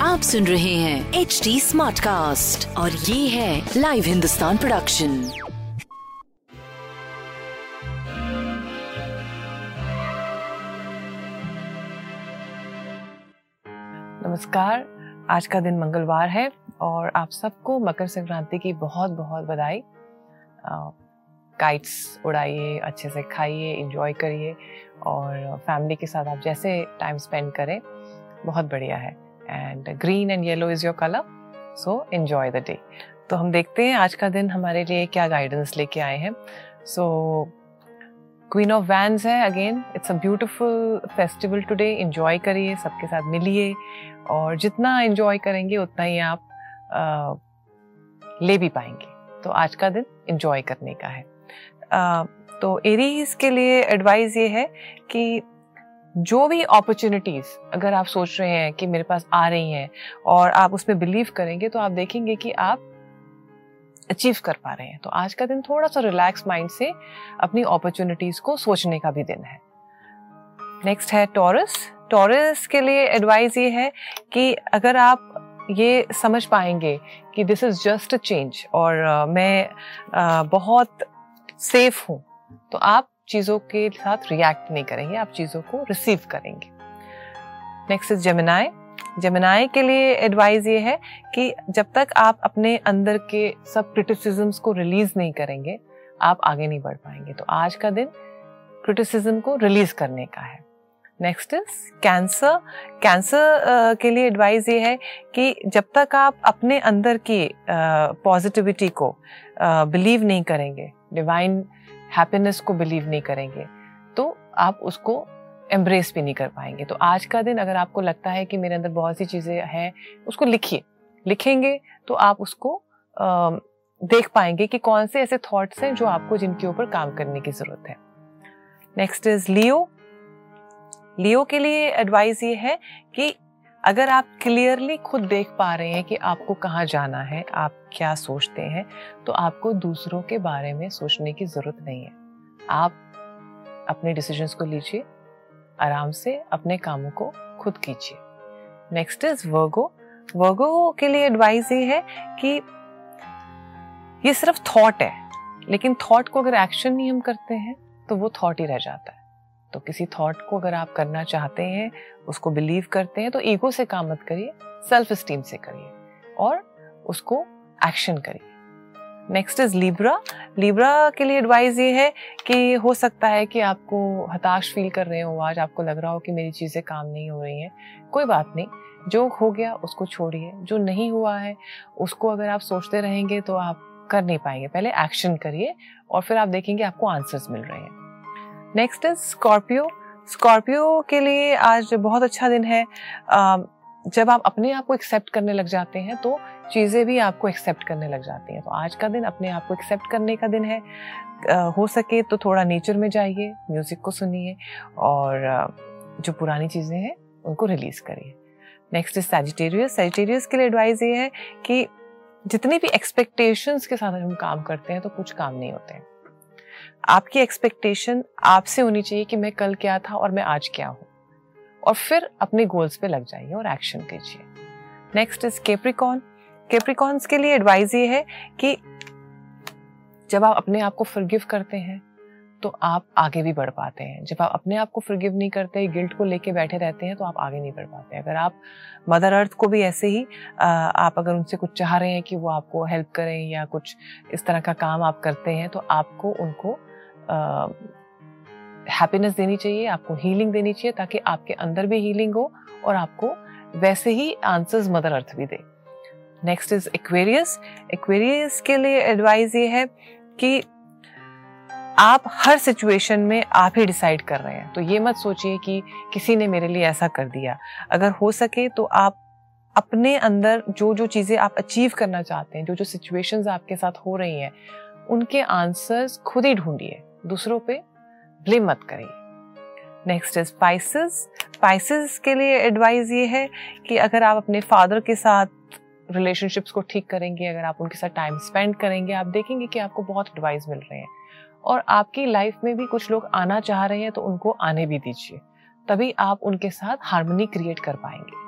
आप सुन रहे हैं एच डी स्मार्ट कास्ट और ये है लाइव हिंदुस्तान प्रोडक्शन नमस्कार, आज का दिन मंगलवार है और आप सबको मकर संक्रांति की बहुत बहुत बधाई काइट्स उड़ाइए अच्छे से खाइए इंजॉय करिए और फैमिली के साथ आप जैसे टाइम स्पेंड करें बहुत बढ़िया है। And green and yellow is your colour so enjoy the day तो हम देखते हैं आज का दिन हमारे लिए क्या गाइडेंस लेके आए हैं। सो क्वीन ऑफ़ वैंस है again it's a beautiful festival today enjoy करिए सबके साथ मिलिए और जितना इंजॉय करेंगे उतना ही आप आ, ले भी पाएँगे। तो आज का दिन इंजॉय करने का है। तो एरीज के लिए एडवाइस ये है कि जो भी अपॉर्चुनिटीज़ अगर आप सोच रहे हैं कि मेरे पास आ रही हैं और आप उसमें बिलीव करेंगे तो आप देखेंगे कि आप अचीव कर पा रहे हैं। तो आज का दिन थोड़ा सा रिलैक्स माइंड से अपनी अपॉर्चुनिटीज़ को सोचने का भी दिन है। नेक्स्ट है टॉरस टॉरस के लिए एडवाइस ये है कि अगर आप ये समझ पाएँगे कि this is just a change और uh, मैं uh, बहुत सेफ़ हूँ तो आप चीज़ों के साथ रिएक्ट नहीं करेंगे आप चीज़ों को रिसीव करेंगे। नेक्स्ट इज़ जमिनाए जमिनाए के लिए एडवाइस ये है कि जब तक आप अपने अंदर के सब क्रिटिसिजम्स को रिलीज़ नहीं करेंगे आप आगे नहीं बढ़ पाएँगे। तो आज का दिन क्रिटिसिज्म को रिलीज़ करने का है। नेक्स्ट इज़ कैंसर कैंसर के लिए एडवाइस ये है कि जब तक आप अपने अंदर की पॉजिटिविटी uh, को बिलीव uh, नहीं करेंगे डिवाइन हैप्पीनेस को बिलीव नहीं करेंगे तो आप उसको एम्ब्रेस भी नहीं कर पाएँगे। तो आज का दिन अगर आपको लगता है कि मेरे अंदर बहुत सी चीज़ें हैं उसको लिखिए। लिखेंगे तो आप उसको आ, देख पाएँगे कि कौन से ऐसे थॉट्स हैं जो आपको जिनके ऊपर काम करने की ज़रूरत है। नेक्स्ट इज़ लियो लियो के लिए एडवाइस ये है कि अगर आप क्लियरली खुद देख पा रहे हैं कि आपको कहाँ जाना है, आप क्या सोचते हैं तो आपको दूसरों के बारे में सोचने की ज़रूरत नहीं है। आप अपने डिसीजंस को लीजिए, आराम से अपने कामों को खुद कीजिए। नेक्स्ट इज़ वर्गो वर्गो के लिए एडवाइस ये है कि ये सिर्फ़ थॉट है, लेकिन थॉट को अगर एक्शन नहीं हम करते हैं तो वो थॉट ही रह जाता है। तो किसी थॉट को अगर आप करना चाहते हैं, उसको बिलीव करते हैं तो ईगो से काम मत करिए सेल्फ स्टीम से करिए और उसको एक्शन करिए। नेक्स्ट इज़ लिब्रा लिब्रा के लिए एडवाइस ये है कि हो सकता है कि आपको हताश फील कर रहे हो, आज आपको लग रहा हो कि मेरी चीज़ें काम नहीं हो रही हैं। कोई बात नहीं, जो हो गया उसको छोड़िए, जो नहीं हुआ है, उसको अगर आप सोचते रहेंगे तो आप कर नहीं पाएँगे। पहले एक्शन करिए और फिर आप देखेंगे आपको आंसर्स मिल रहे हैं। नेक्स्ट इज़ स्कॉर्पियो स्कॉर्पियो के लिए आज बहुत अच्छा दिन है। जब आप अपने आप को एक्सेप्ट करने लग जाते हैं तो चीज़ें भी आपको एक्सेप्ट करने लग जाती हैं। तो आज का दिन अपने आप को एक्सेप्ट करने का दिन है। हो सके तो थोड़ा नेचर में जाइए म्यूज़िक को सुनिए और जो पुरानी चीज़ें हैं, उनको रिलीज़ करिए। नेक्स्ट इज़ सेजिटेरियस सेजिटेरियस के लिए एडवाइस ये है कि जितनी भी एक्सपेक्टेशंस के साथ हम काम करते हैं तो कुछ काम नहीं होते हैं। आपकी एक्सपेक्टेशन आपसे होनी चाहिए कि मैं कल क्या था और मैं आज क्या हूँ। और फिर अपने गोल्स पे लग जाइए और एक्शन कीजिए। नेक्स्ट इज़ केप्रिकॉन केप्रिकॉन्स के लिए एडवाइस ये है कि जब आप अपने आप को फॉरगिव करते हैं तो आप आगे भी बढ़ पाते हैं। जब आप अपने आप को फॉरगिव नहीं करते गिल्ट को लेके बैठे रहते हैं तो आप आगे नहीं बढ़ पाते अगर आप मदर अर्थ को भी ऐसे ही आप अगर उनसे कुछ चाह रहे हैं कि वो आपको हेल्प करें या कुछ इस तरह का काम आप करते हैं तो आपको उनको हैप्पीनेस देनी चाहिए, आपको हीलिंग देनी चाहिए, ताकि आपके अंदर भी हीलिंग हो और आपको वैसे ही आंसर्स मदर अर्थ भी दे। नेक्स्ट इज़ एक्वेरियस एक्वेरियस के लिए एडवाइस ये है कि आप हर सिचुएशन में आप ही डिसाइड कर रहे हैं। तो ये मत सोचिए कि किसी ने मेरे लिए ऐसा कर दिया। अगर हो सके तो आप अपने अंदर जो जो चीज़ें आप अचीव करना चाहते हैं जो जो सिचुएशंस आपके साथ हो रही हैं, उनके आंसर्स खुद ही ढूंढिए। दूसरों पे ब्लेम मत करिए। नेक्स्ट इज़ स्पाइसेस स्पाइसेस के लिए एडवाइस ये है कि अगर आप अपने फादर के साथ रिलेशनशिप्स को ठीक करेंगे, अगर आप उनके साथ टाइम स्पेंड करेंगे, आप देखेंगे कि आपको बहुत एडवाइस मिल रहे हैं। और आपकी लाइफ में भी कुछ लोग आना चाह रहे हैं तो उनको आने भी दीजिए। तभी आप उनके साथ हारमोनी क्रिएट कर पाएँगे।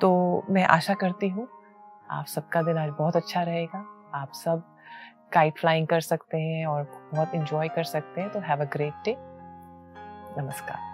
तो मैं आशा करती हूँ, आप सबका दिन आज बहुत अच्छा रहेगा। आप सब काइट फ्लाइंग कर सकते हैं और बहुत इंजॉय कर सकते हैं तो हैव अ ग्रेट डे नमस्कार।